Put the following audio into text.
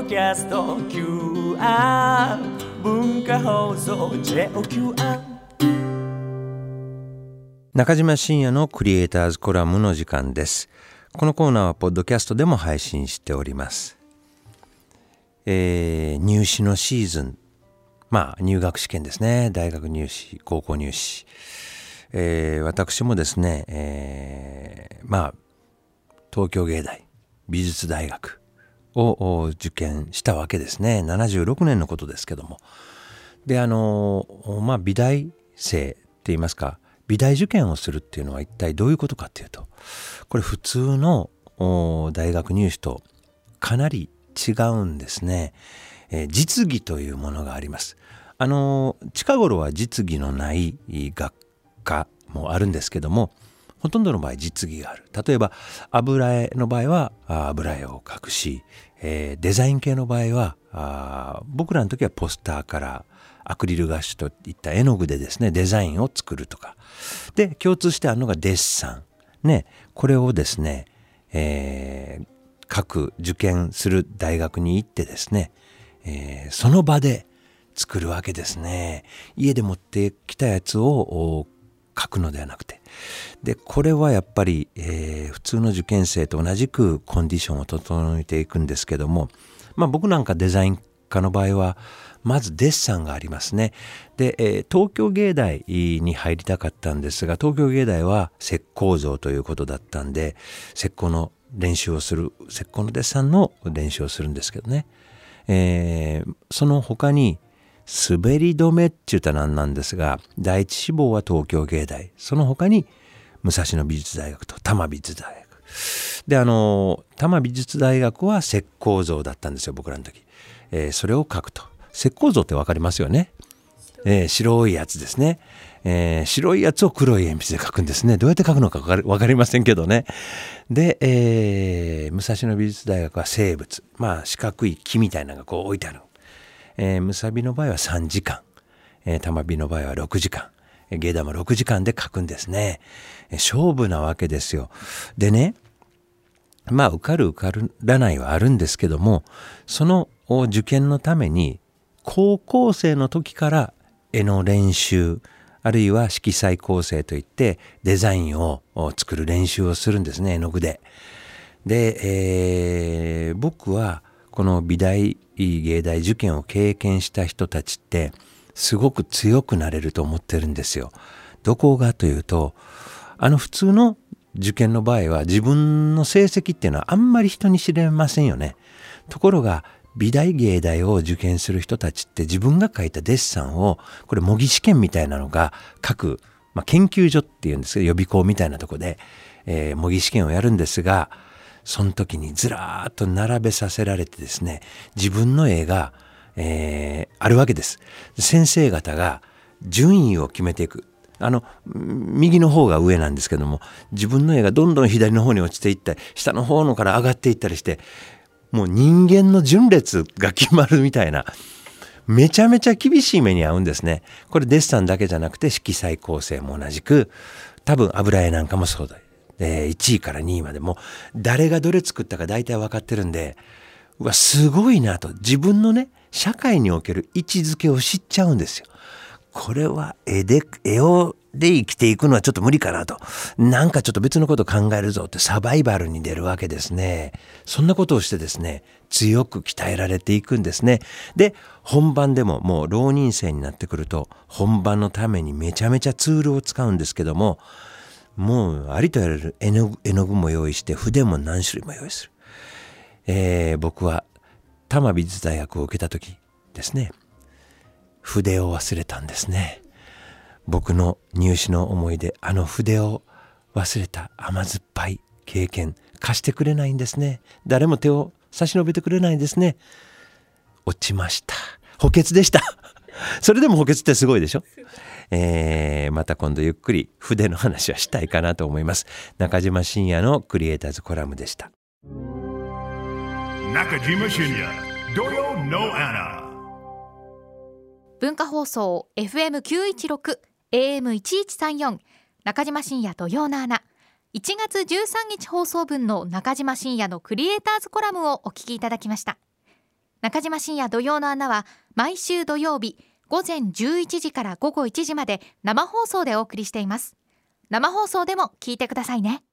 ドキャスト QR 文化放送 JOQR 中島信也のクリエイターズコラムの時間です。このコーナーはポッドキャストでも配信しております。えー、入試のシーズン。まあ入学試験ですね。大学入試高校入試。えー、私もですね、えー、まあ東京芸大美術大学を受験したわけですね。76年のことですけども。であのまあ美大生って言いますか美大受験をするっていうのは一体どういうことかっていうとこれ普通の大学入試とかなり違うんですね、えー、実技というものがあります。あの近頃は実技のない学科もあるんですけどもほとんどの場合実技がある。例えば油絵の場合は油絵を描くし、えー、デザイン系の場合はあ僕らの時はポスターからアクリルガッシュといった絵の具でですねデザインを作るとか。で共通してあるのがデッサン。ねこれをですね、えー、各受験する大学に行ってですね、えー、その場で作るわけですね。家で持ってきたやつを書くのではなくてでこれはやっぱり、えー、普通の受験生と同じくコンディションを整えていくんですけどもまあ僕なんかデザイン科の場合はまずデッサンがありますね。で、えー、東京芸大に入りたかったんですが東京芸大は石膏像ということだったんで石膏の練習をする石膏のデッサンの練習をするんですけどね、えー、その他に滑り止めって言ったらなんなんですが第一志望は東京芸大。その他に武蔵野美術大学と多摩美術大学。であの多摩美術大学は石膏像だったんですよ僕らの時、えー、それを書くと。石膏像って分かりますよね、えー、白いやつですね、えー、白いやつを黒い鉛筆で書くんですね。どうやって書くのか分かりませんけどね。で、えー、武蔵野美術大学は生物。まあ四角い木みたいなのがこう置いてある。えー、むさびの場合は3時間、えー、玉火の場合は6時間、芸玉6時間で書くんですね。え勝負なわけですよ。でね、まあ受かる受からないはあるんですけども、その受験のために高校生の時から絵の練習、あるいは色彩構成といってデザインを作る練習をするんですね、絵の具で。で、えー、僕はこの美大芸大受験を経験した人たちってすごく強くなれると思ってるんですよ。どこがというとあの普通の受験の場合は自分の成績っていうのはあんまり人に知れませんよね。ところが美大芸大を受験する人たちって自分が書いたデッサンをこれ模擬試験みたいなのが各、まあ、研究所っていうんですけど予備校みたいなとこで、えー、模擬試験をやるんですがその時にずらーっと並べさせられてですね、自分の絵が、えー、あるわけです。先生方が順位を決めていく。あの、右の方が上なんですけども、自分の絵がどんどん左の方に落ちていったり、下の方のから上がっていったりして、もう人間の順列が決まるみたいな、めちゃめちゃ厳しい目に遭うんですね。これデッサンだけじゃなくて色彩構成も同じく、多分油絵なんかもそうだ。えー、1位から2位までも誰がどれ作ったか大体分かってるんでうわすごいなと自分のね社会における位置づけを知っちゃうんですよ。これは絵で絵をで生きていくのはちょっと無理かなと。なんかちょっと別のこと考えるぞってサバイバルに出るわけですね。そんなことをしてですね、強く鍛えられていくんですね。で、本番でももう浪人生になってくると、本番のためにめちゃめちゃツールを使うんですけども、もうありとやられる絵の絵の具も用意して筆も何種類も用意する。えー、僕は多摩美術大学を受けた時ですね。筆を忘れたんですね。僕の入試の思い出あの筆を忘れた甘酸っぱい経験貸してくれないんですね。誰も手を差し伸べてくれないんですね。落ちました。補欠でした。それでも補欠ってすごいでしょ？えー、また今度ゆっくり筆の話はしたいかなと思います。中島信也のクリエイターズコラムでした。中島信也土曜のアナ文化放送 FM916 AM1134 中島信也土曜のアナ。1月13日放送分の中島信也のクリエイターズコラムをお聞きいただきました。中島深夜土曜の穴は毎週土曜日午前11時から午後1時まで生放送でお送りしています。生放送でも聞いてくださいね。